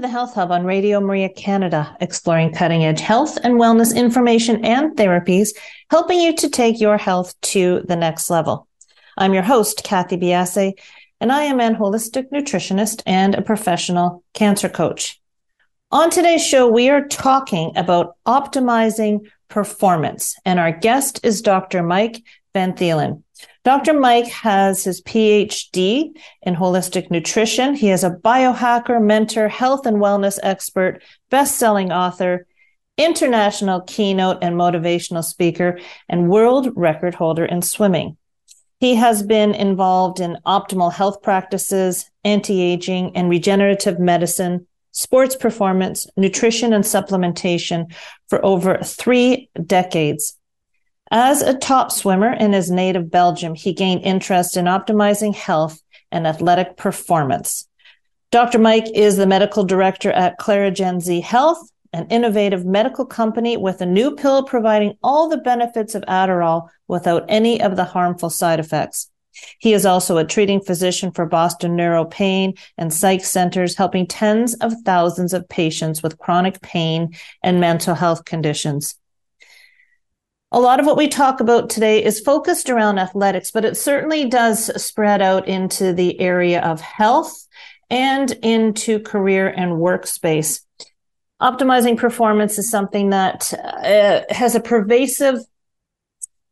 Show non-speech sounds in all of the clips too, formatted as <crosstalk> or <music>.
The Health Hub on Radio Maria Canada, exploring cutting edge health and wellness information and therapies, helping you to take your health to the next level. I'm your host, Kathy Biasi, and I am an holistic nutritionist and a professional cancer coach. On today's show, we are talking about optimizing performance, and our guest is Dr. Mike Van Thielen. Dr. Mike has his PhD in holistic nutrition. He is a biohacker, mentor, health and wellness expert, best-selling author, international keynote and motivational speaker, and world record holder in swimming. He has been involved in optimal health practices, anti-aging and regenerative medicine, sports performance, nutrition and supplementation for over three decades. As a top swimmer in his native Belgium, he gained interest in optimizing health and athletic performance. Dr. Mike is the medical director at ClariGenZ Health, an innovative medical company with a new pill providing all the benefits of Adderall without any of the harmful side effects. He is also a treating physician for Boston Neuro Pain and Psych Centers, helping tens of thousands of patients with chronic pain and mental health conditions a lot of what we talk about today is focused around athletics, but it certainly does spread out into the area of health and into career and workspace. Optimizing performance is something that uh, has a pervasive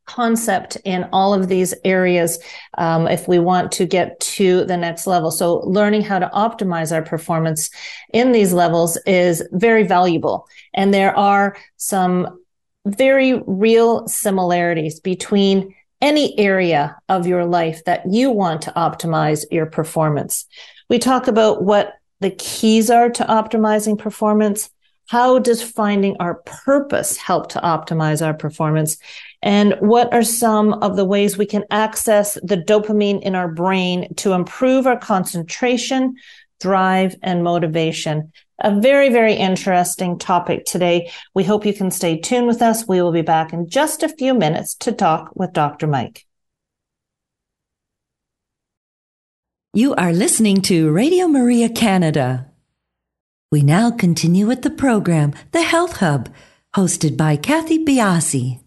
concept in all of these areas um, if we want to get to the next level. So learning how to optimize our performance in these levels is very valuable. And there are some very real similarities between any area of your life that you want to optimize your performance. We talk about what the keys are to optimizing performance. How does finding our purpose help to optimize our performance? And what are some of the ways we can access the dopamine in our brain to improve our concentration, drive, and motivation? A very, very interesting topic today. We hope you can stay tuned with us. We will be back in just a few minutes to talk with Dr. Mike. You are listening to Radio Maria Canada. We now continue with the program, The Health Hub, hosted by Kathy Biasi.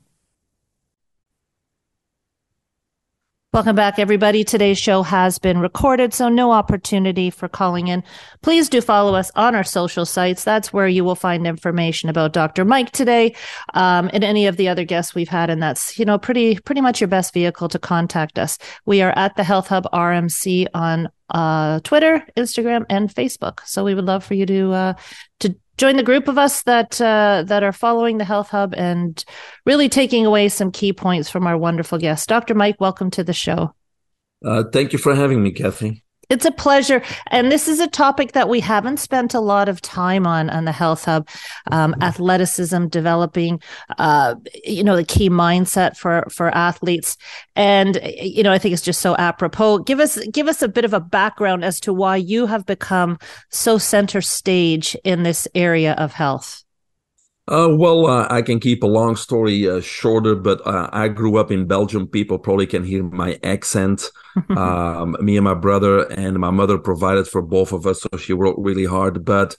Welcome back, everybody. Today's show has been recorded, so no opportunity for calling in. Please do follow us on our social sites. That's where you will find information about Dr. Mike today um, and any of the other guests we've had. And that's, you know, pretty, pretty much your best vehicle to contact us. We are at the Health Hub RMC on uh, Twitter, Instagram, and Facebook. So we would love for you to uh, to join the group of us that uh, that are following the Health Hub and really taking away some key points from our wonderful guests. Dr. Mike, welcome to the show. Uh, thank you for having me, Kathy. It's a pleasure. And this is a topic that we haven't spent a lot of time on on the Health Hub. Um, mm-hmm. athleticism, developing, uh, you know, the key mindset for for athletes, and you know, I think it's just so apropos. Give us give us a bit of a background as to why you have become so center stage in this area of health. Uh, well, uh, I can keep a long story uh, shorter, but uh, I grew up in Belgium. People probably can hear my accent. <laughs> um, me and my brother and my mother provided for both of us, so she worked really hard. But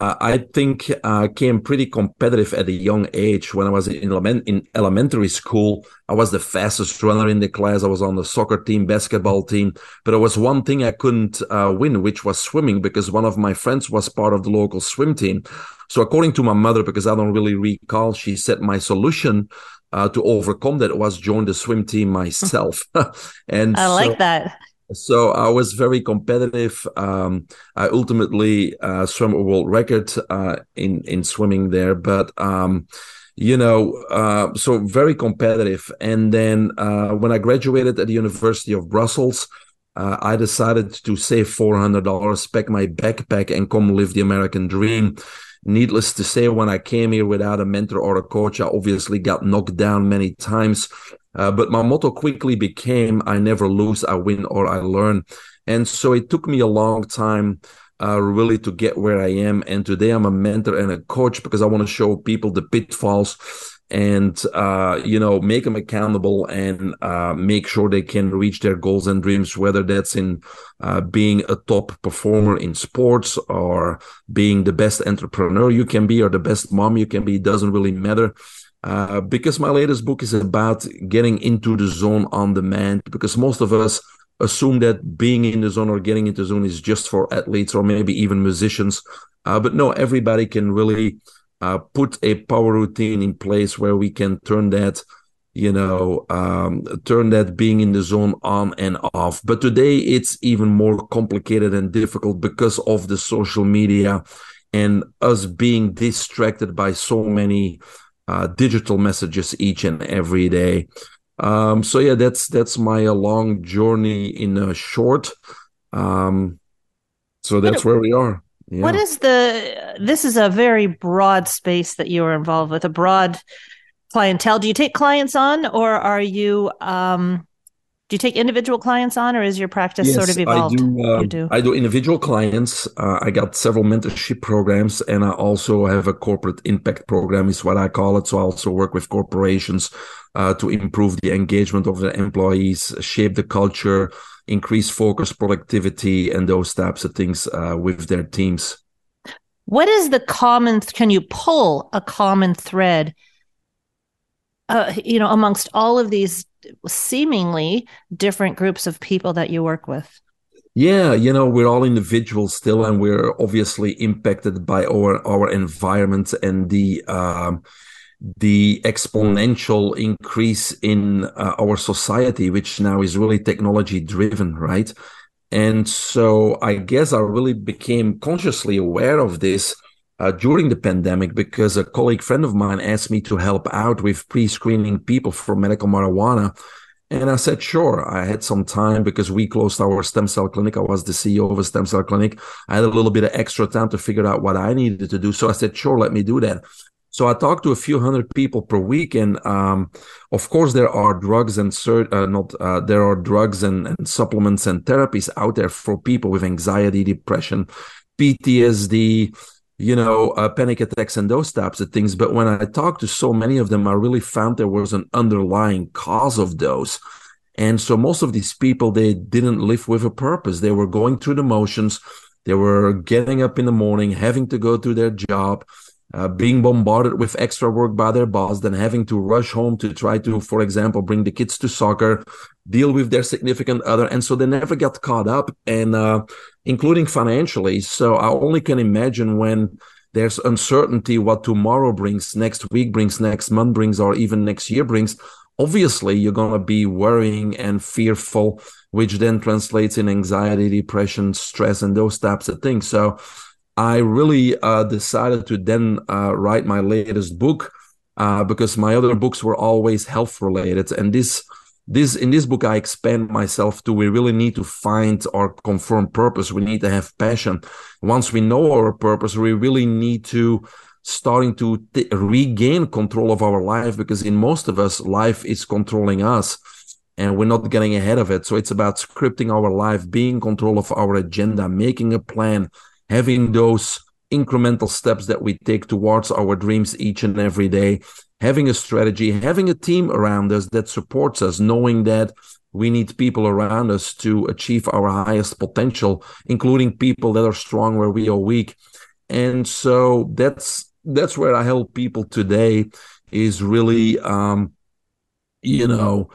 uh, I think I came pretty competitive at a young age. When I was in, element, in elementary school, I was the fastest runner in the class. I was on the soccer team, basketball team, but there was one thing I couldn't uh, win, which was swimming, because one of my friends was part of the local swim team. So, according to my mother, because I don't really recall, she said my solution uh, to overcome that was join the swim team myself. <laughs> and I like that. So I was very competitive. Um, I ultimately uh, swam a world record uh, in in swimming there, but um, you know, uh, so very competitive. And then uh, when I graduated at the University of Brussels, uh, I decided to save four hundred dollars, pack my backpack, and come live the American dream. Needless to say, when I came here without a mentor or a coach, I obviously got knocked down many times. Uh, but my motto quickly became I never lose, I win or I learn. And so it took me a long time uh, really to get where I am. And today I'm a mentor and a coach because I want to show people the pitfalls and uh, you know make them accountable and uh, make sure they can reach their goals and dreams whether that's in uh, being a top performer in sports or being the best entrepreneur you can be or the best mom you can be doesn't really matter. Uh, because my latest book is about getting into the zone on demand because most of us assume that being in the zone or getting into the zone is just for athletes or maybe even musicians. Uh, but no everybody can really uh, put a power routine in place where we can turn that you know um, turn that being in the zone on and off. But today it's even more complicated and difficult because of the social media and us being distracted by so many uh, digital messages each and every day. Um, so yeah that's that's my uh, long journey in a short. Um, so that's where we are yeah. What is the? This is a very broad space that you are involved with. A broad clientele. Do you take clients on, or are you? Um, do you take individual clients on, or is your practice yes, sort of evolved? I do. Uh, do. I do individual clients. Uh, I got several mentorship programs, and I also have a corporate impact program, is what I call it. So I also work with corporations uh, to improve the engagement of the employees, shape the culture, increase focus, productivity, and those types of things uh, with their teams. What is the common? Can you pull a common thread? Uh, you know, amongst all of these seemingly different groups of people that you work with. Yeah, you know, we're all individuals still, and we're obviously impacted by our our environment and the um, the exponential increase in uh, our society, which now is really technology driven, right? And so I guess I really became consciously aware of this uh, during the pandemic because a colleague friend of mine asked me to help out with pre screening people for medical marijuana. And I said, sure. I had some time because we closed our stem cell clinic. I was the CEO of a stem cell clinic. I had a little bit of extra time to figure out what I needed to do. So I said, sure, let me do that. So I talk to a few hundred people per week, and um, of course there are drugs and uh, not uh, there are drugs and, and, supplements and therapies out there for people with anxiety, depression, PTSD, you know, uh, panic attacks, and those types of things. But when I talked to so many of them, I really found there was an underlying cause of those. And so most of these people, they didn't live with a purpose. They were going through the motions. They were getting up in the morning, having to go to their job uh, being bombarded with extra work by their boss, then having to rush home to try to, for example, bring the kids to soccer, deal with their significant other. And so they never got caught up and, uh, including financially. So I only can imagine when there's uncertainty what tomorrow brings, next week brings, next month brings, or even next year brings. Obviously, you're going to be worrying and fearful, which then translates in anxiety, depression, stress, and those types of things. So, I really uh, decided to then uh, write my latest book uh, because my other books were always health related, and this this in this book I expand myself to we really need to find our confirmed purpose. We need to have passion. Once we know our purpose, we really need to starting to t- regain control of our life because in most of us, life is controlling us and we're not getting ahead of it. So it's about scripting our life, being control of our agenda, making a plan having those incremental steps that we take towards our dreams each and every day, having a strategy, having a team around us that supports us, knowing that we need people around us to achieve our highest potential, including people that are strong where we are weak. and so that's that's where I help people today is really um, you know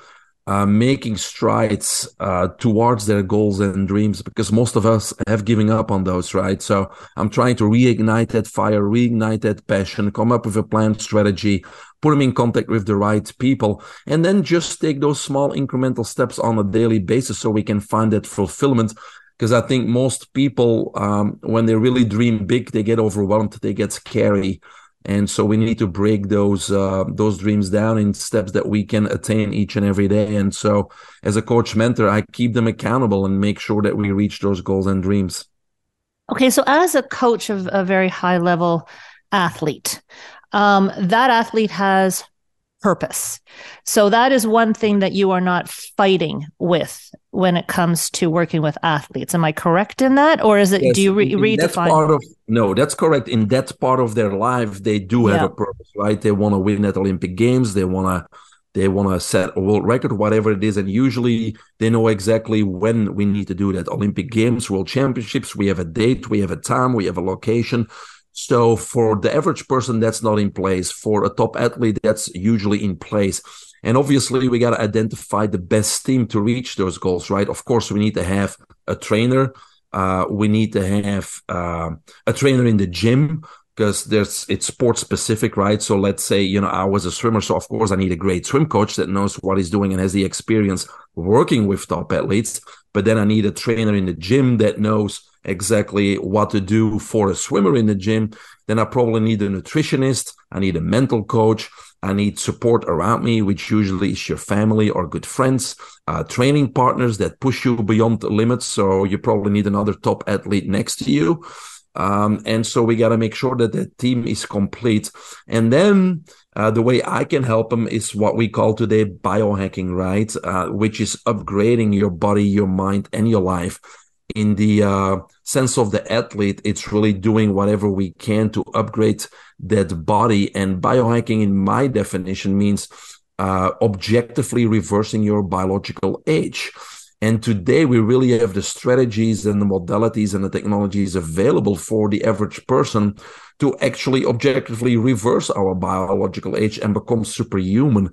uh, making strides uh, towards their goals and dreams because most of us have given up on those, right? So I'm trying to reignite that fire, reignite that passion, come up with a plan strategy, put them in contact with the right people, and then just take those small incremental steps on a daily basis so we can find that fulfillment. Because I think most people, um, when they really dream big, they get overwhelmed, they get scary and so we need to break those uh, those dreams down in steps that we can attain each and every day. And so as a coach mentor i keep them accountable and make sure that we reach those goals and dreams. Okay so as a coach of a very high level athlete um, that athlete has purpose. So that is one thing that you are not fighting with when it comes to working with athletes. Am I correct in that, or is it? Yes, do you re- redefine? That's part of no. That's correct. In that part of their life, they do have yeah. a purpose, right? They want to win at Olympic Games. They want to. They want to set a world record, whatever it is, and usually they know exactly when we need to do that. Olympic Games, World Championships, we have a date, we have a time, we have a location. So for the average person, that's not in place. For a top athlete, that's usually in place. And obviously, we got to identify the best team to reach those goals, right? Of course, we need to have a trainer. Uh, we need to have uh, a trainer in the gym because there's it's sport specific, right? So let's say you know I was a swimmer, so of course I need a great swim coach that knows what he's doing and has the experience working with top athletes. But then I need a trainer in the gym that knows exactly what to do for a swimmer in the gym, then I probably need a nutritionist. I need a mental coach. I need support around me, which usually is your family or good friends, uh, training partners that push you beyond the limits. So you probably need another top athlete next to you. Um, and so we got to make sure that the team is complete. And then uh, the way I can help them is what we call today biohacking, right? Uh, which is upgrading your body, your mind, and your life in the uh, sense of the athlete, it's really doing whatever we can to upgrade that body. And biohacking, in my definition, means uh, objectively reversing your biological age. And today we really have the strategies and the modalities and the technologies available for the average person to actually objectively reverse our biological age and become superhuman.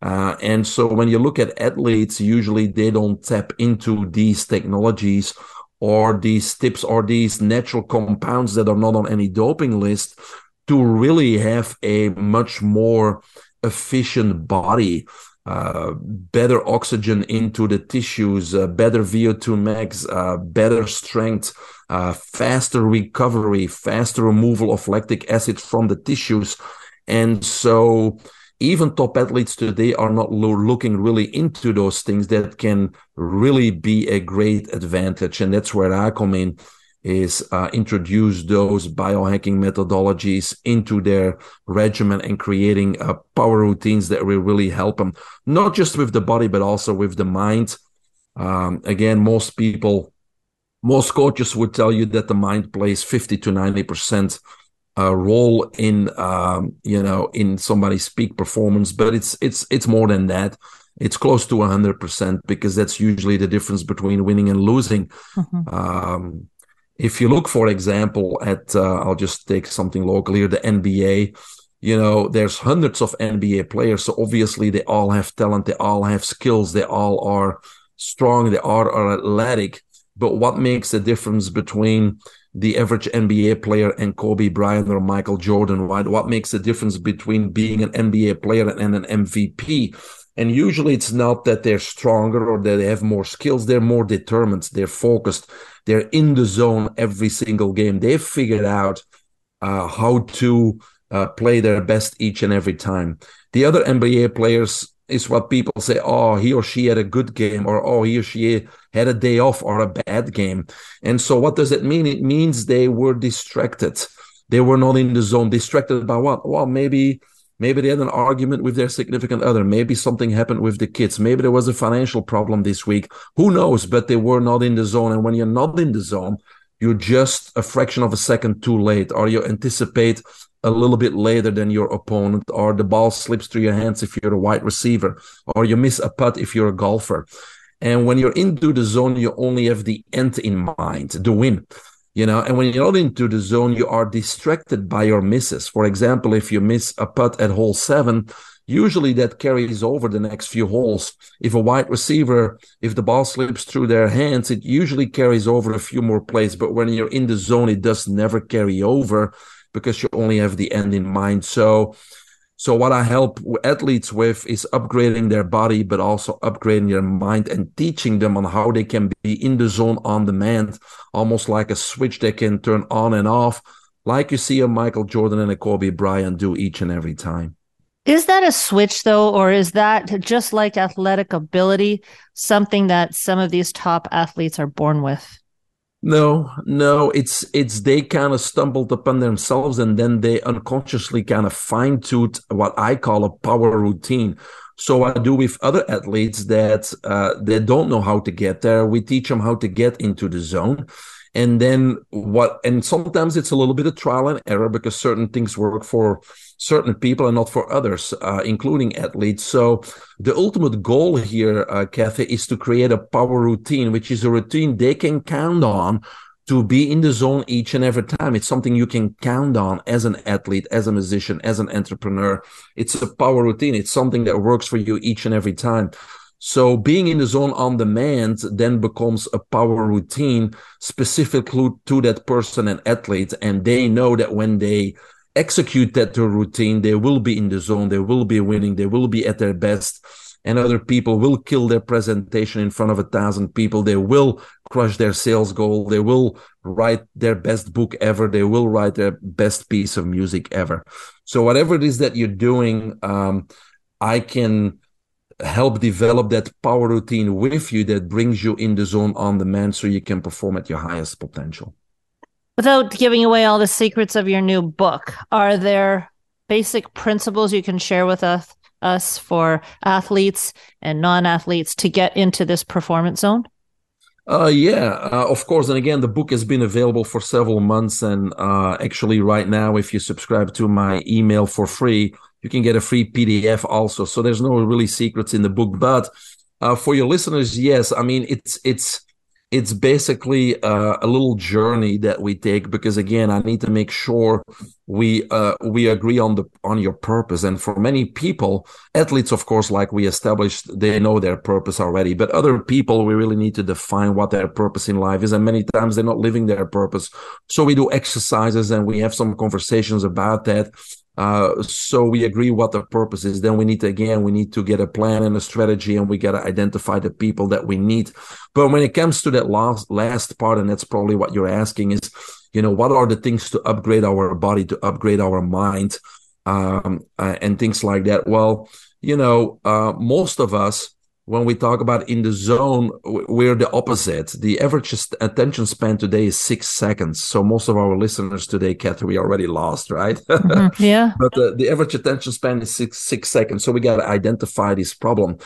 Uh, and so when you look at athletes, usually they don't tap into these technologies or these tips or these natural compounds that are not on any doping list to really have a much more efficient body uh, better oxygen into the tissues, uh, better VO2 max, uh, better strength, uh, faster recovery, faster removal of lactic acid from the tissues. And so even top athletes today are not lo- looking really into those things that can really be a great advantage. And that's where I come in is uh, introduce those biohacking methodologies into their regimen and creating uh, power routines that will really help them, not just with the body, but also with the mind. Um, again, most people, most coaches would tell you that the mind plays 50 to 90% uh, role in um, you know in somebody's peak performance, but it's it's it's more than that. It's close to hundred percent because that's usually the difference between winning and losing. Mm-hmm. Um, if you look, for example, at uh, I'll just take something local here, the NBA. You know, there's hundreds of NBA players, so obviously they all have talent, they all have skills, they all are strong, they all are athletic. But what makes the difference between the average NBA player and Kobe Bryant or Michael Jordan, right? What makes the difference between being an NBA player and an MVP? And usually it's not that they're stronger or that they have more skills. They're more determined. They're focused. They're in the zone every single game. They've figured out uh, how to uh, play their best each and every time. The other NBA players is what people say, oh, he or she had a good game, or oh, he or she had a day off or a bad game. And so, what does it mean? It means they were distracted. They were not in the zone. Distracted by what? Well, maybe maybe they had an argument with their significant other. Maybe something happened with the kids. Maybe there was a financial problem this week. Who knows? But they were not in the zone. And when you're not in the zone, you're just a fraction of a second too late, or you anticipate a little bit later than your opponent, or the ball slips through your hands if you're a wide receiver, or you miss a putt if you're a golfer. And when you're into the zone, you only have the end in mind, the win. you know and when you're not into the zone you are distracted by your misses for example if you miss a putt at hole seven usually that carries over the next few holes if a wide receiver if the ball slips through their hands it usually carries over a few more plays but when you're in the zone it does never carry over because you only have the end in mind so so what I help athletes with is upgrading their body, but also upgrading their mind and teaching them on how they can be in the zone on demand, almost like a switch they can turn on and off, like you see a Michael Jordan and a Kobe Bryant do each and every time. Is that a switch though, or is that just like athletic ability, something that some of these top athletes are born with? No, no, it's it's they kind of stumbled upon themselves and then they unconsciously kind of fine tuned what I call a power routine. So I do with other athletes that uh, they don't know how to get there. We teach them how to get into the zone. And then what, and sometimes it's a little bit of trial and error because certain things work for certain people and not for others, uh, including athletes. So the ultimate goal here, uh, Kathy, is to create a power routine, which is a routine they can count on to be in the zone each and every time. It's something you can count on as an athlete, as a musician, as an entrepreneur. It's a power routine. It's something that works for you each and every time. So being in the zone on demand then becomes a power routine specific to that person and athlete. And they know that when they execute that routine, they will be in the zone, they will be winning, they will be at their best, and other people will kill their presentation in front of a thousand people. They will crush their sales goal. They will write their best book ever. They will write their best piece of music ever. So whatever it is that you're doing, um, I can help develop that power routine with you that brings you in the zone on demand so you can perform at your highest potential. Without giving away all the secrets of your new book, are there basic principles you can share with us, us for athletes and non-athletes to get into this performance zone? Uh, yeah, uh, of course. And again, the book has been available for several months. And uh, actually, right now, if you subscribe to my email for free, you can get a free PDF also. So there's no really secrets in the book. But uh, for your listeners, yes, I mean it's it's it's basically uh, a little journey that we take because again i need to make sure we uh, we agree on the on your purpose. And for many people athletes of course like we established they know their purpose already. But other people we really need to define what their purpose in life is. And many times they're not living their purpose. So we do exercises and we have some conversations about that uh, so we agree what the purpose is. Then we need to, again, we need to get a plan and a strategy and we got to identify the people that we need. But when it comes to that last, last part, and that's probably what you're asking is, you know, what are the things to upgrade our body, to upgrade our mind, um, uh, and things like that? Well, you know, uh, most of us, when we talk about in the zone, we're the opposite. The average attention span today is six seconds. So most of our listeners today, Kathy, we already lost, right? Mm-hmm. <laughs> Yeah. but the, the average attention span is six six seconds. So we got to identify this problem.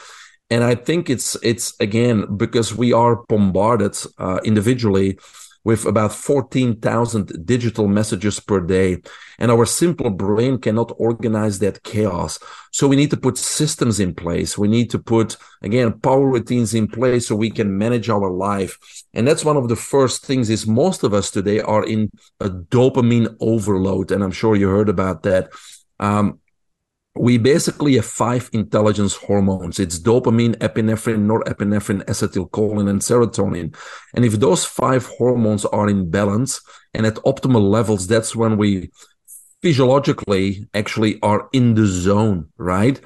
And I think it's it's again because we are bombarded uh, individually with about 14,000 digital messages per day. And our simple brain cannot organize that chaos. So we need to put systems in place. We need to put, again, power routines in place so we can manage our life. And that's one of the first things is most of us today are in a dopamine overload. And I'm sure you heard about that. Um, we basically have five intelligence hormones. It's dopamine, epinephrine, norepinephrine, acetylcholine, and serotonin. And if those five hormones are in balance and at optimal levels, that's when we physiologically actually are in the zone, right?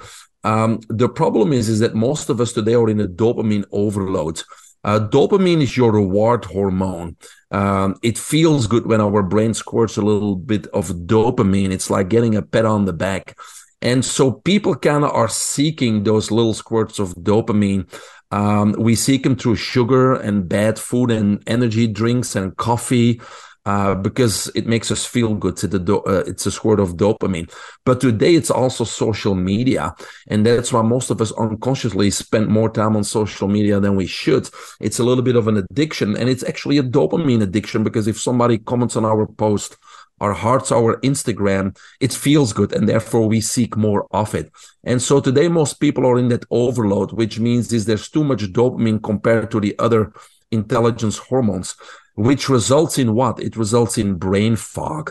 Um, the problem is, is that most of us today are in a dopamine overload. Uh, dopamine is your reward hormone. Um, it feels good when our brain squirts a little bit of dopamine. It's like getting a pat on the back. And so people kind of are seeking those little squirts of dopamine. Um, we seek them through sugar and bad food and energy drinks and coffee. Uh, because it makes us feel good. Do- uh, it's a squirt of dopamine. But today it's also social media. And that's why most of us unconsciously spend more time on social media than we should. It's a little bit of an addiction and it's actually a dopamine addiction because if somebody comments on our post our hearts, our Instagram, it feels good and therefore we seek more of it. And so today most people are in that overload, which means is there's too much dopamine compared to the other intelligence hormones. which results in what? It results in brain fog.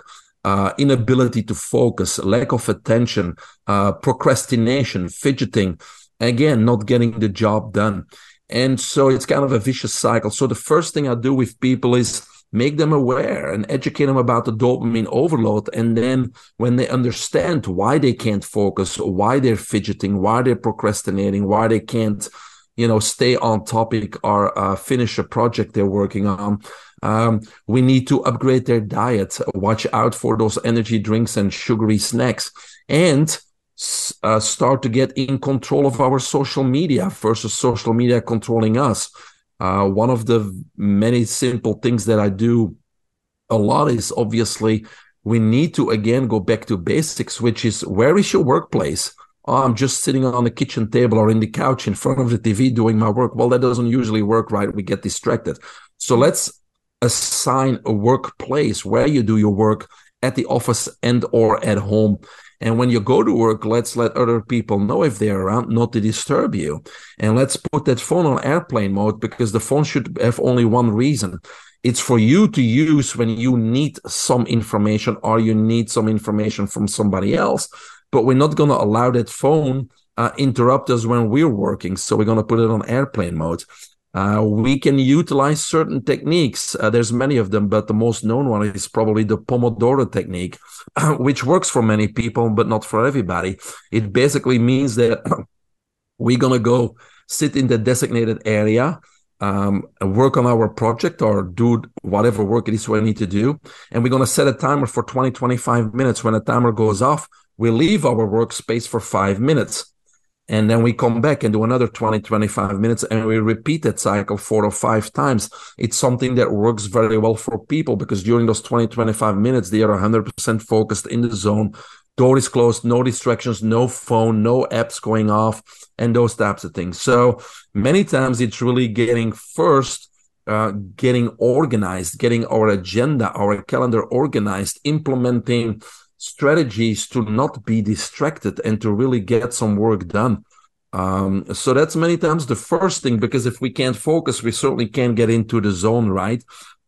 Uh, inability to focus, lack of attention, uh, procrastination, fidgeting, again, not getting the job done. And so it's kind of a vicious cycle. So the first thing I do with people is make them aware and educate them about the dopamine overload. And then when they understand why they can't focus, why they're fidgeting, why they're procrastinating, why they can't, you know, stay on topic or uh, finish a project they're working on. Um, we need to upgrade their diet, watch out for those energy drinks and sugary snacks, and uh, start to get in control of our social media versus social media controlling us. Uh, one of the many simple things that I do a lot is obviously we need to again go back to basics, which is where is your workplace? Oh, I'm just sitting on the kitchen table or in the couch in front of the TV doing my work. Well, that doesn't usually work, right? We get distracted. So let's assign a workplace where you do your work at the office and or at home and when you go to work, let's let other people know if they're around, not to disturb you. And let's put that phone on airplane mode because the phone should have only one reason. It's for you to use when you need some information or you need some information from somebody else. But we're not going to allow that phone uh, interrupt us when we're working. So we're going to put it on airplane mode. Uh, we can utilize certain techniques. Uh, there's many of them, but the most known one is probably the Pomodoro technique, <clears throat> which works for many people, but not for everybody. It basically means that <clears throat> we're going to go sit in the designated area, um, work on our project or do whatever work it is we need to do. And we're going to set a timer for 20, 25 minutes. When the timer goes off, we leave our workspace for five minutes and then we come back and do another 20 25 minutes and we repeat that cycle four or five times. It's something that works very well for people because during those 20 25 minutes they are 100% focused in the zone. Door is closed no distractions no phone no apps going off and those types of things. So many times it's really getting first uh, getting organized getting our agenda our calendar organized implementing strategies to not be distracted and to really get some work done. Um, so that's many times the first thing, because if we can't focus, we certainly can't get into the zone, right?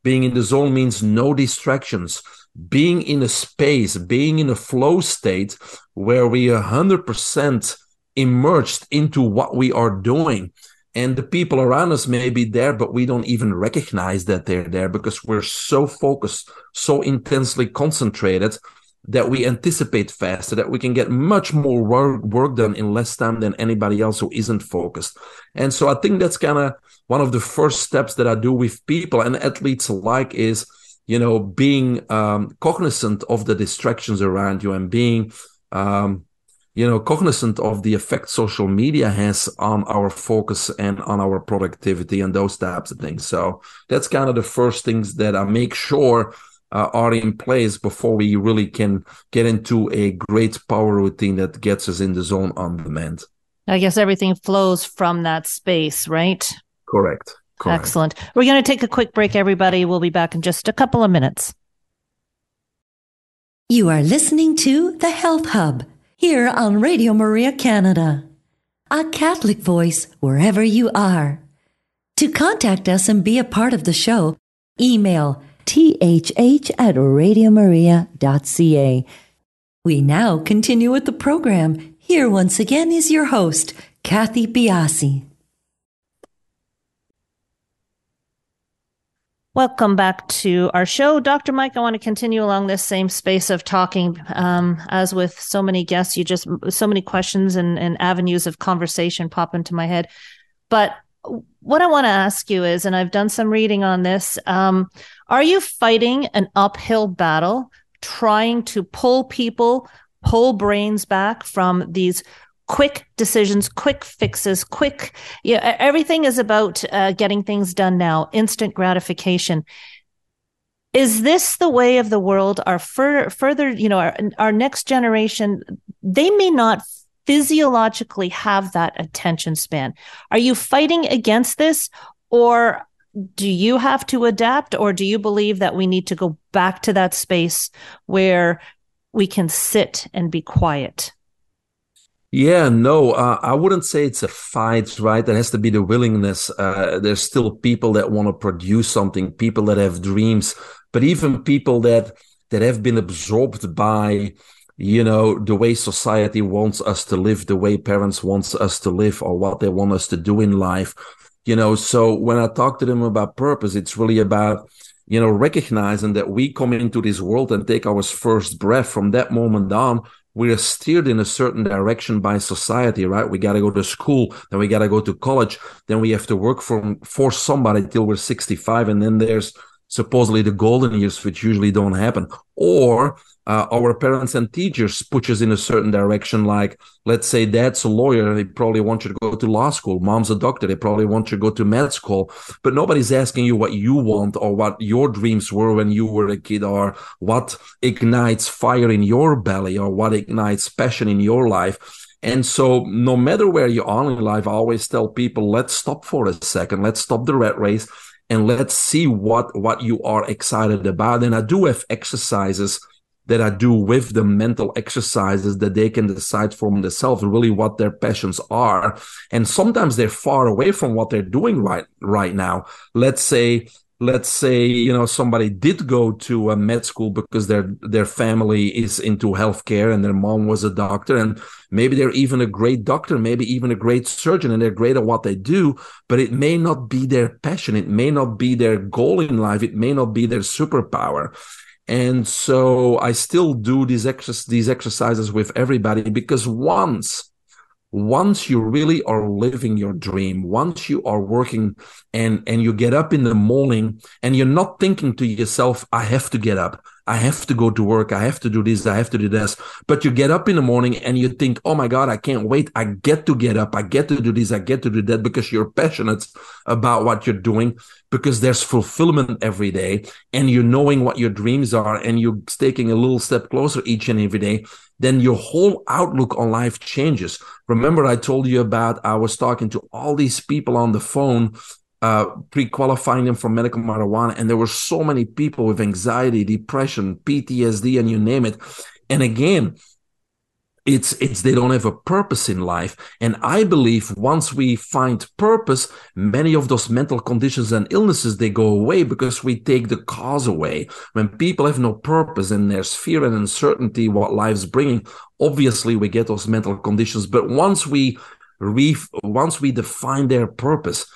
Being in the zone means no distractions, being in a space, being in a flow state where we are 100% immersed into what we are doing. And the people around us may be there, but we don't even recognize that they're there because we're so focused, so intensely concentrated that we anticipate faster, that we can get much more work, work done in less time than anybody else who isn't focused. And so I think that's kind of one of the first steps that I do with people and athletes alike is, you know, being um, cognizant of the distractions around you and being, um, you know, cognizant of the effect social media has on our focus and on our productivity and those types of things. So that's kind of the first things that I make sure uh, are in place before we really can get into a great power routine that gets us in the zone on demand. I guess everything flows from that space, right? Correct. Correct. Excellent. We're going to take a quick break, everybody. We'll be back in just a couple of minutes. You are listening to The Health Hub here on Radio Maria Canada, a Catholic voice wherever you are. To contact us and be a part of the show, email thh at radiomaria.ca. We now continue with the program. Here once again is your host, Kathy Biasi. Welcome back to our show. Dr. Mike, I want to continue along this same space of talking. Um, as with so many guests, you just, so many questions and, and avenues of conversation pop into my head. But what I want to ask you is, and I've done some reading on this, um, are you fighting an uphill battle, trying to pull people, pull brains back from these quick decisions, quick fixes, quick, yeah, everything is about uh, getting things done now, instant gratification. Is this the way of the world? Our further, further, you know, our, our next generation, they may not physiologically have that attention span. Are you fighting against this or do you have to adapt or do you believe that we need to go back to that space where we can sit and be quiet? Yeah, no, uh, I wouldn't say it's a fight, right? There has to be the willingness. Uh, there's still people that want to produce something, people that have dreams, but even people that that have been absorbed by, you know, the way society wants us to live, the way parents wants us to live, or what they want us to do in life. You know, so when I talk to them about purpose, it's really about you know, recognizing that we come into this world and take our first breath from that moment on, we are steered in a certain direction by society, right? We got to go to school, then we got to go to college, then we have to work for, for somebody till we're 65. And then there's supposedly the golden years, which usually don't happen. Or uh, our parents and teachers push us in a certain direction. Like, let's say dad's a lawyer and they probably want you to go to law school. Mom's a doctor. They probably want you to go to med school, but nobody's asking you what you want or what your dreams were when you were a kid or what ignites fire in your belly or what ignites passion in your life. And so no matter where you are in life, I always tell people, let's stop for a second. Let's stop the rat race and let's see what, what you are excited about. And I do have exercises that I do with the mental exercises that they can decide for themselves really what their passions are. And sometimes they're far away from what they're doing right, right now. Let's say, let's say, you know, somebody did go to a med school because their, their family is into healthcare and their mom was a doctor and maybe they're even a great doctor, maybe even a great surgeon and they're great at what they do, but it may not be their passion. It may not be their goal in life. It may not be their superpower. And so I still do these exercises, these exercises with everybody because once, once you really are living your dream, once you are working and, and you get up in the morning and you're not thinking to yourself, I have to get up. I have to go to work. I have to do this. I have to do this. But you get up in the morning and you think, Oh my God, I can't wait. I get to get up. I get to do this. I get to do that because you're passionate about what you're doing because there's fulfillment every day and you're knowing what your dreams are and you're taking a little step closer each and every day. Then your whole outlook on life changes. Remember, I told you about, I was talking to all these people on the phone uh, pre-qualifying them for medical marijuana. And there were so many people with anxiety, depression, PTSD, and you name it. And again, it's it's they don't have a purpose in life and i believe once we find purpose many of those mental conditions and illnesses they go away because we take the cause away when people have no purpose and there's fear and uncertainty what life's bringing obviously we get those mental conditions but once we re- once we define their purpose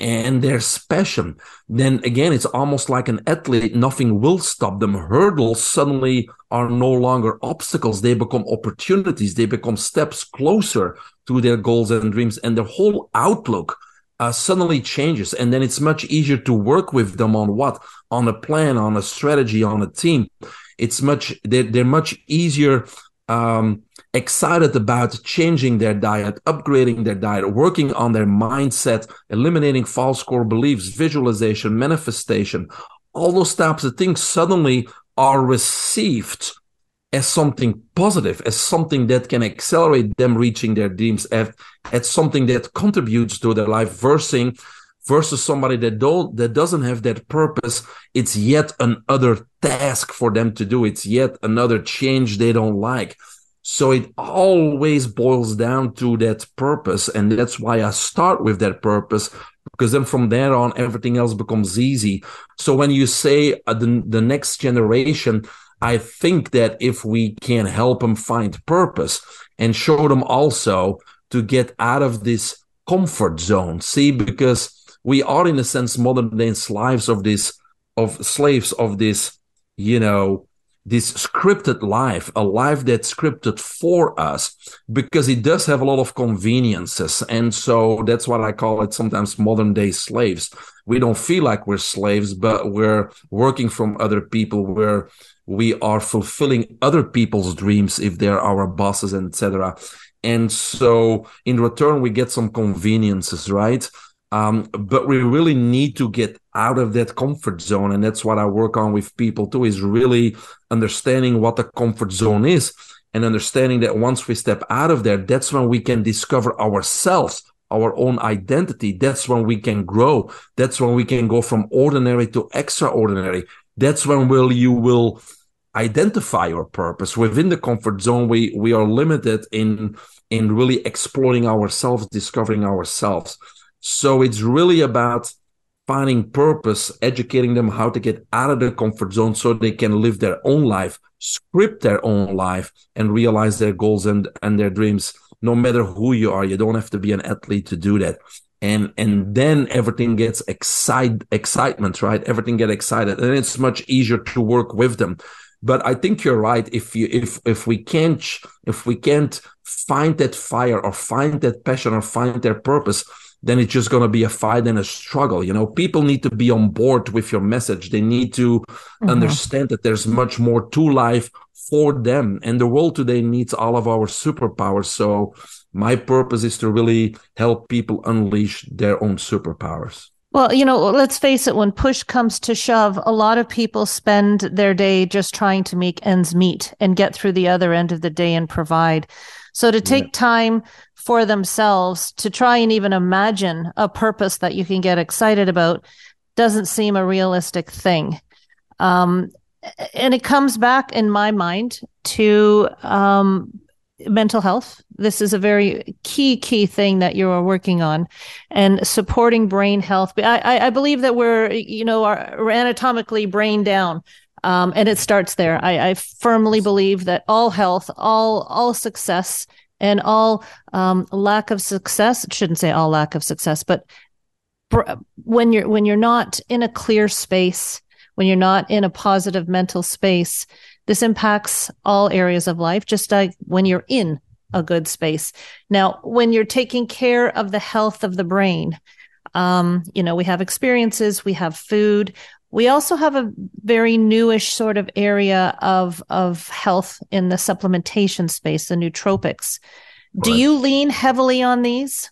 and there's passion, then again, it's almost like an athlete. Nothing will stop them. Hurdles suddenly are no longer obstacles. They become opportunities. They become steps closer to their goals and dreams and their whole outlook uh, suddenly changes. And then it's much easier to work with them on what? On a plan, on a strategy, on a team. It's much, they're, they're much easier um, excited about changing their diet, upgrading their diet, working on their mindset, eliminating false core beliefs, visualization, manifestation, all those types of things suddenly are received as something positive, as something that can accelerate them reaching their dreams, as, as something that contributes to their life versus versus somebody that don't that doesn't have that purpose. It's yet another task for them to do. It's yet another change they don't like so it always boils down to that purpose and that's why i start with that purpose because then from there on everything else becomes easy. So when you say uh, the, the next generation i think that if we can help them find purpose and show them also to get out of this comfort zone see because we are in a sense modern day slaves of this of slaves of this you know this scripted life a life that's scripted for us because it does have a lot of conveniences. And so that's what i call it sometimes modern day slaves. We don't feel like we're slaves but we're working from other people where we are fulfilling other people's dreams if they're our bosses etc and so in return we get some conveniences right um, but we really need to get out of that comfort zone. And that's what I work on with people too, is really understanding what the comfort zone is and understanding that once we step out of there, that's when we can discover ourselves, our own identity. That's when we can grow. That's when we can go from ordinary to extraordinary. That's when will you will identify your purpose within the comfort zone we we are limited in in really exploring ourselves discovering ourselves so it's really about finding purpose educating them how to get out of the comfort zone so they can live their own life script their own life and realize their goals and and their dreams. No matter who you are you don't have to be an athlete to do that. And and then everything gets excite excitement right? Everything get excited and it's much easier to work with them. But I think you're right. If you if if we can't if we can't find that fire or find that passion or find their purpose, then it's just going to be a fight and a struggle. You know, people need to be on board with your message. They need to mm-hmm. understand that there's much more to life for them. And the world today needs all of our superpowers. So my purpose is to really help people unleash their own superpowers. Well, you know, let's face it, when push comes to shove, a lot of people spend their day just trying to make ends meet and get through the other end of the day and provide. So to take yeah. time for themselves to try and even imagine a purpose that you can get excited about doesn't seem a realistic thing. Um, and it comes back in my mind to um, mental health. This is a very key, key thing that you are working on and supporting brain health. I, I believe that we're, you know, are, we're anatomically brain down. Um, and it starts there. I, I, firmly believe that all health, all, all success and all um, lack of success, shouldn't say all lack of success, but when you're, when you're not in a clear space, when you're not in a positive mental space, this impacts all areas of life, just like when you're in a good space. Now, when you're taking care of the health of the brain, um, you know, we have experiences, we have food. We also have a very newish sort of area of of health in the supplementation space, the nootropics. Right. Do you lean heavily on these?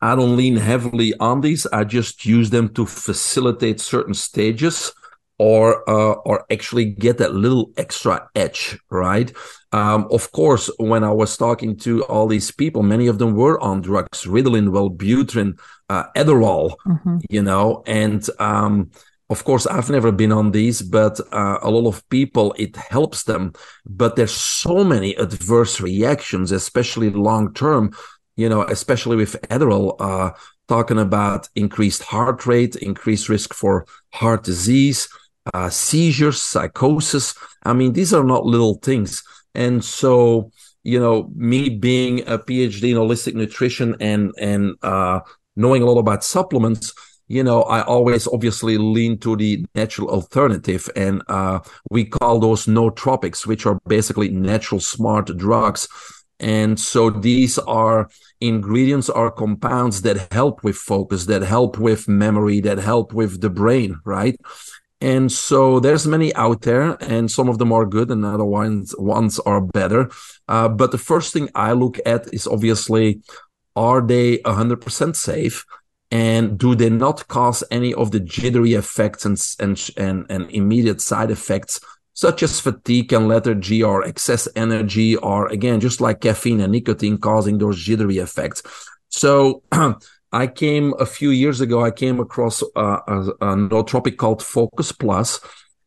I don't lean heavily on these. I just use them to facilitate certain stages or uh, or actually get that little extra edge, right? Um, of course, when I was talking to all these people, many of them were on drugs, Ritalin, Wellbutrin, uh, Adderall, mm-hmm. you know, and um, of course, I've never been on these, but uh, a lot of people, it helps them. But there's so many adverse reactions, especially long term, you know, especially with Adderall, uh, talking about increased heart rate, increased risk for heart disease, uh, seizures, psychosis. I mean, these are not little things. And so, you know, me being a PhD in holistic nutrition and and uh, knowing a lot about supplements, you know, I always obviously lean to the natural alternative, and uh, we call those nootropics, which are basically natural smart drugs. And so these are ingredients are compounds that help with focus, that help with memory, that help with the brain, right? And so there's many out there, and some of them are good, and other ones ones are better. Uh, but the first thing I look at is obviously, are they 100% safe? And do they not cause any of the jittery effects and, and, and, and immediate side effects, such as fatigue and lethargy or excess energy, or again, just like caffeine and nicotine causing those jittery effects? So <clears throat> I came a few years ago. I came across uh, a, a nootropic called Focus Plus,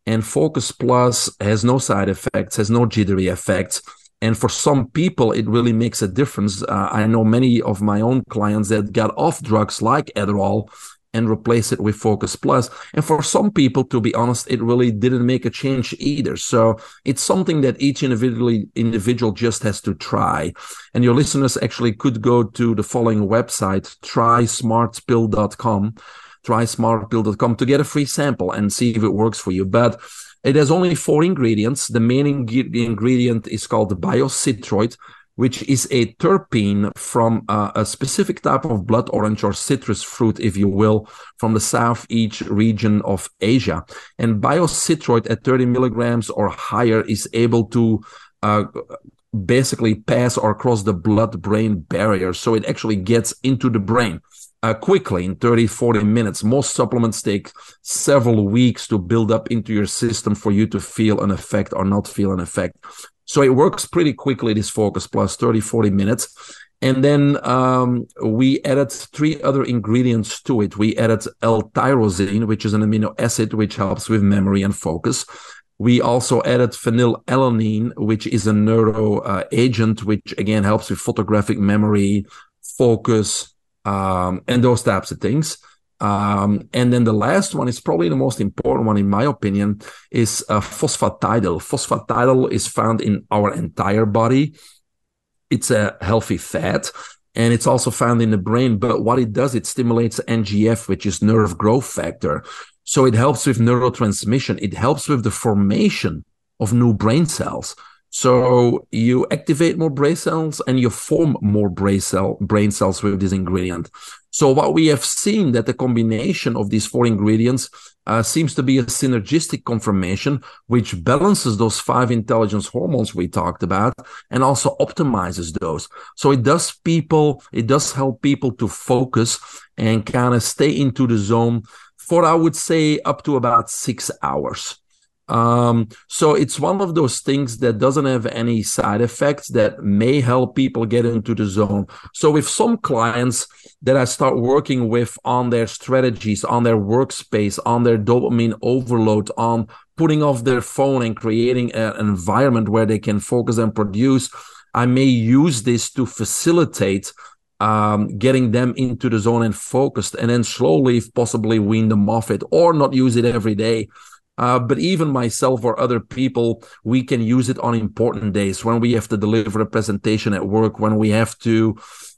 and Focus Plus has no side effects, has no jittery effects, and for some people, it really makes a difference. Uh, I know many of my own clients that got off drugs like Adderall and replace it with Focus Plus. And for some people, to be honest, it really didn't make a change either. So it's something that each individually individual just has to try. And your listeners actually could go to the following website, trysmartpill.com, trysmartpill.com to get a free sample and see if it works for you. But it has only four ingredients. The main ingredient is called biocitroid, which is a terpene from uh, a specific type of blood orange or citrus fruit, if you will, from the southeast region of Asia. And biocitroid at 30 milligrams or higher is able to uh, basically pass or cross the blood brain barrier. So it actually gets into the brain. Uh, quickly in 30 40 minutes most supplements take several weeks to build up into your system for you to feel an effect or not feel an effect so it works pretty quickly, this Focus Plus, 30, 40 minutes. And then um, we added three other ingredients to it. We added L-tyrosine, which is an amino acid which helps with memory and focus. We also added phenylalanine, which is a neuro uh, agent, which again helps with photographic memory, focus, um, and those types of things. Um, and then the last one is probably the most important one, in my opinion, is uh, phosphatidylate. Phosphatidylate is found in our entire body. It's a healthy fat and it's also found in the brain. But what it does, it stimulates NGF, which is nerve growth factor. So it helps with neurotransmission. It helps with the formation of new brain cells. So you activate more brain cells and you form more brain cell brain cells with this ingredient. So what we have seen that the combination of these four ingredients uh, seems to be a synergistic conformation, which balances those five intelligence hormones we talked about and also optimizes those. So it does people, it does help people to focus and kind of stay into the zone for, I would say, up to about six hours. Um, so it's one of those things that doesn't have any side effects that may help people get into the zone. So with some clients that I start working with on their strategies, on their workspace, on their dopamine overload, on putting off their phone and creating an environment where they can focus and produce, I may use this to facilitate um, getting them into the zone and focused, and then slowly, if possibly, wean them off it or not use it every day. Uh, but even myself or other people, we can use it on important days when we have to deliver a presentation at work, when we have to,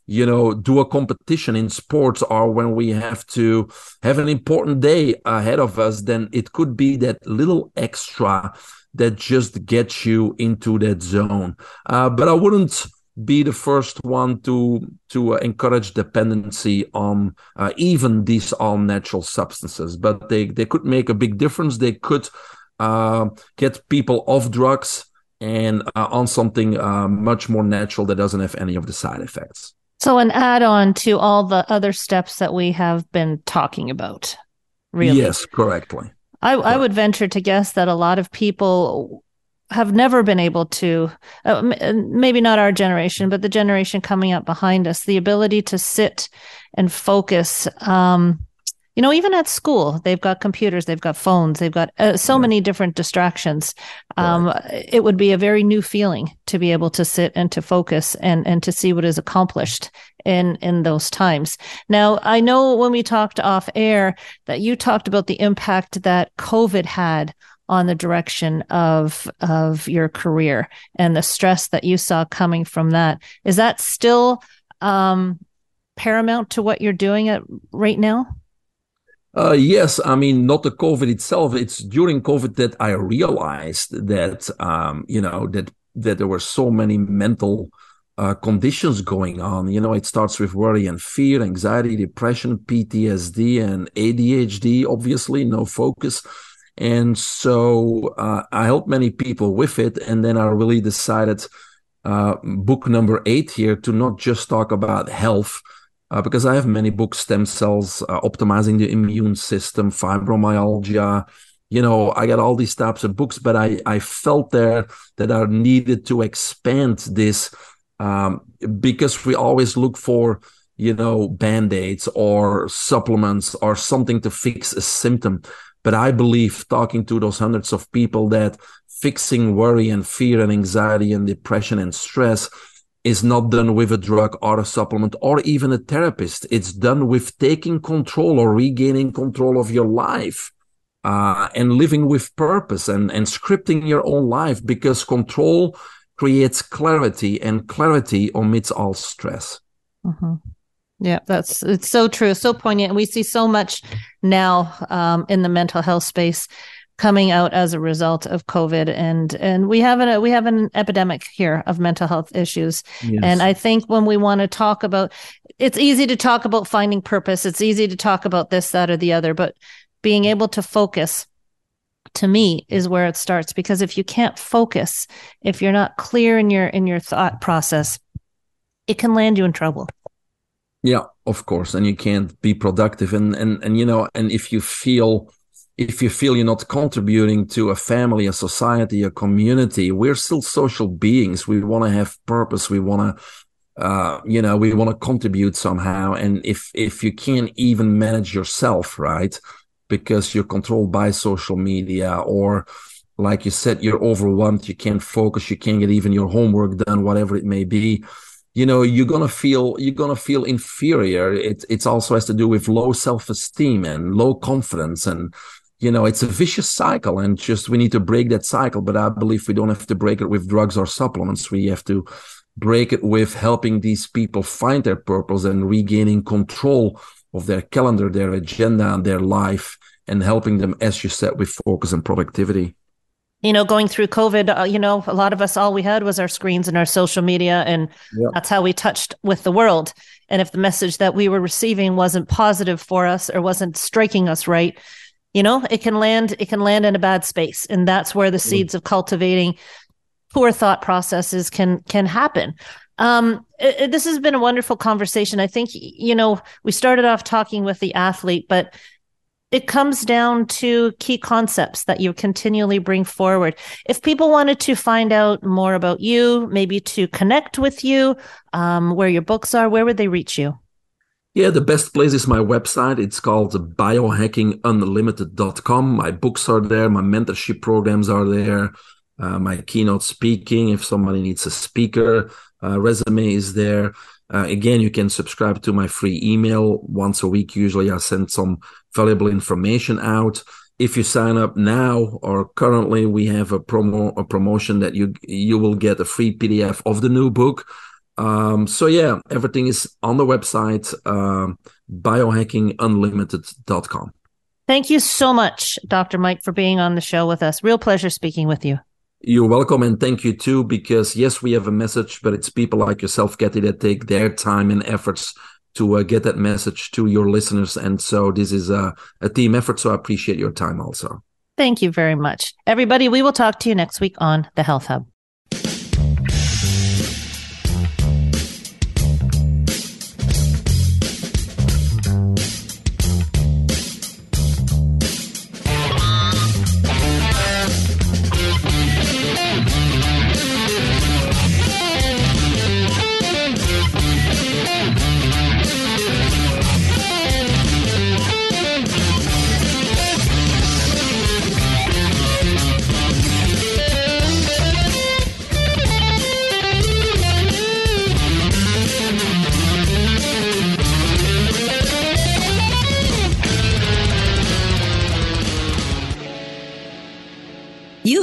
you know, do a competition in sports, or when we have to have an important day ahead of us. Then it could be that little extra that just gets you into that zone. Uh, but I wouldn't be the first one to to uh, encourage dependency on uh, even these all natural substances but they they could make a big difference. They could uh, get people off drugs and uh, on something uh, much more natural that doesn't have any of the side effects. So an add-on to all the other steps that we have been talking about really. Yes correctly. I, I would venture to guess that a lot of people have never been able to uh, maybe not our generation but the generation coming up behind us the ability to sit and focus um, you know even at school they've got computers they've got phones they've got uh, so yeah. many different distractions um, right. it would be a very new feeling to be able to sit and to focus and and to see what is accomplished in in those times now i know when we talked off air that you talked about the impact that covid had on the direction of of your career and the stress that you saw coming from that. Is that still um, paramount to what you're doing at right now? Uh, yes, I mean not the COVID itself. It's during COVID that I realized that um, you know that that there were so many mental uh, conditions going on. You know, it starts with worry and fear, anxiety, depression, PTSD, and ADHD. Obviously, no focus. And so uh, I helped many people with it. And then I really decided, uh, book number eight here, to not just talk about health, uh, because I have many books stem cells, uh, optimizing the immune system, fibromyalgia. You know, I got all these types of books, but I, I felt there that I needed to expand this um, because we always look for you know, band aids or supplements or something to fix a symptom. But I believe talking to those hundreds of people that fixing worry and fear and anxiety and depression and stress is not done with a drug or a supplement or even a therapist. It's done with taking control or regaining control of your life. Uh, and living with purpose and, and scripting your own life because control creates clarity and clarity omits all stress. Mm-hmm. Yeah, that's it's so true, so poignant. We see so much now um, in the mental health space coming out as a result of COVID, and and we have an we have an epidemic here of mental health issues. Yes. And I think when we want to talk about, it's easy to talk about finding purpose. It's easy to talk about this, that, or the other, but being able to focus to me is where it starts because if you can't focus if you're not clear in your in your thought process it can land you in trouble yeah, of course, and you can't be productive, and and and you know, and if you feel if you feel you're not contributing to a family, a society, a community, we're still social beings. We want to have purpose. We want to, uh, you know, we want to contribute somehow. And if if you can't even manage yourself, right, because you're controlled by social media or like you said, you're overwhelmed, you can't focus, you can't get even your homework done, whatever it may be. You know, you're gonna feel you're gonna feel inferior. It it also has to do with low self-esteem and low confidence and you know it's a vicious cycle and just we need to break that cycle. But i believe we don't have to break it with drugs or supplements. We have to break it with helping these people find their purpose and regaining control of their calendar their agenda and their life and helping them as you said with focus and productivity you know, going through COVID, uh, you know, a lot of us, all we had was our screens and our social media. And yep. that's how we touched with the world. And if the message that we were receiving wasn't positive for us or wasn't striking us right, you know, it can land, it can land in a bad space. And that's where the seeds of cultivating poor thought processes can, can happen. Um, it, it, this has been a wonderful conversation. I think, you know, we started off talking with the athlete, but it comes down to key concepts that you continually bring forward. If people wanted to find out more about you, maybe to connect with you, um, where your books are, where would they reach you? Yeah, the best place is my website. It's called biohackingunlimited.com. My books are there, my mentorship programs are there, uh, my keynote speaking. If somebody needs a speaker, uh, resume is there. Uh, again, you can subscribe to my free email once a week. Usually, I send some valuable information out. If you sign up now or currently, we have a promo a promotion that you you will get a free PDF of the new book. Um, so yeah, everything is on the website uh, biohackingunlimited.com. Thank you so much, Dr. Mike, for being on the show with us. Real pleasure speaking with you. You're welcome and thank you too, because yes, we have a message, but it's people like yourself, Kathy, that take their time and efforts to uh, get that message to your listeners. And so this is a, a team effort. So I appreciate your time also. Thank you very much. Everybody, we will talk to you next week on the Health Hub.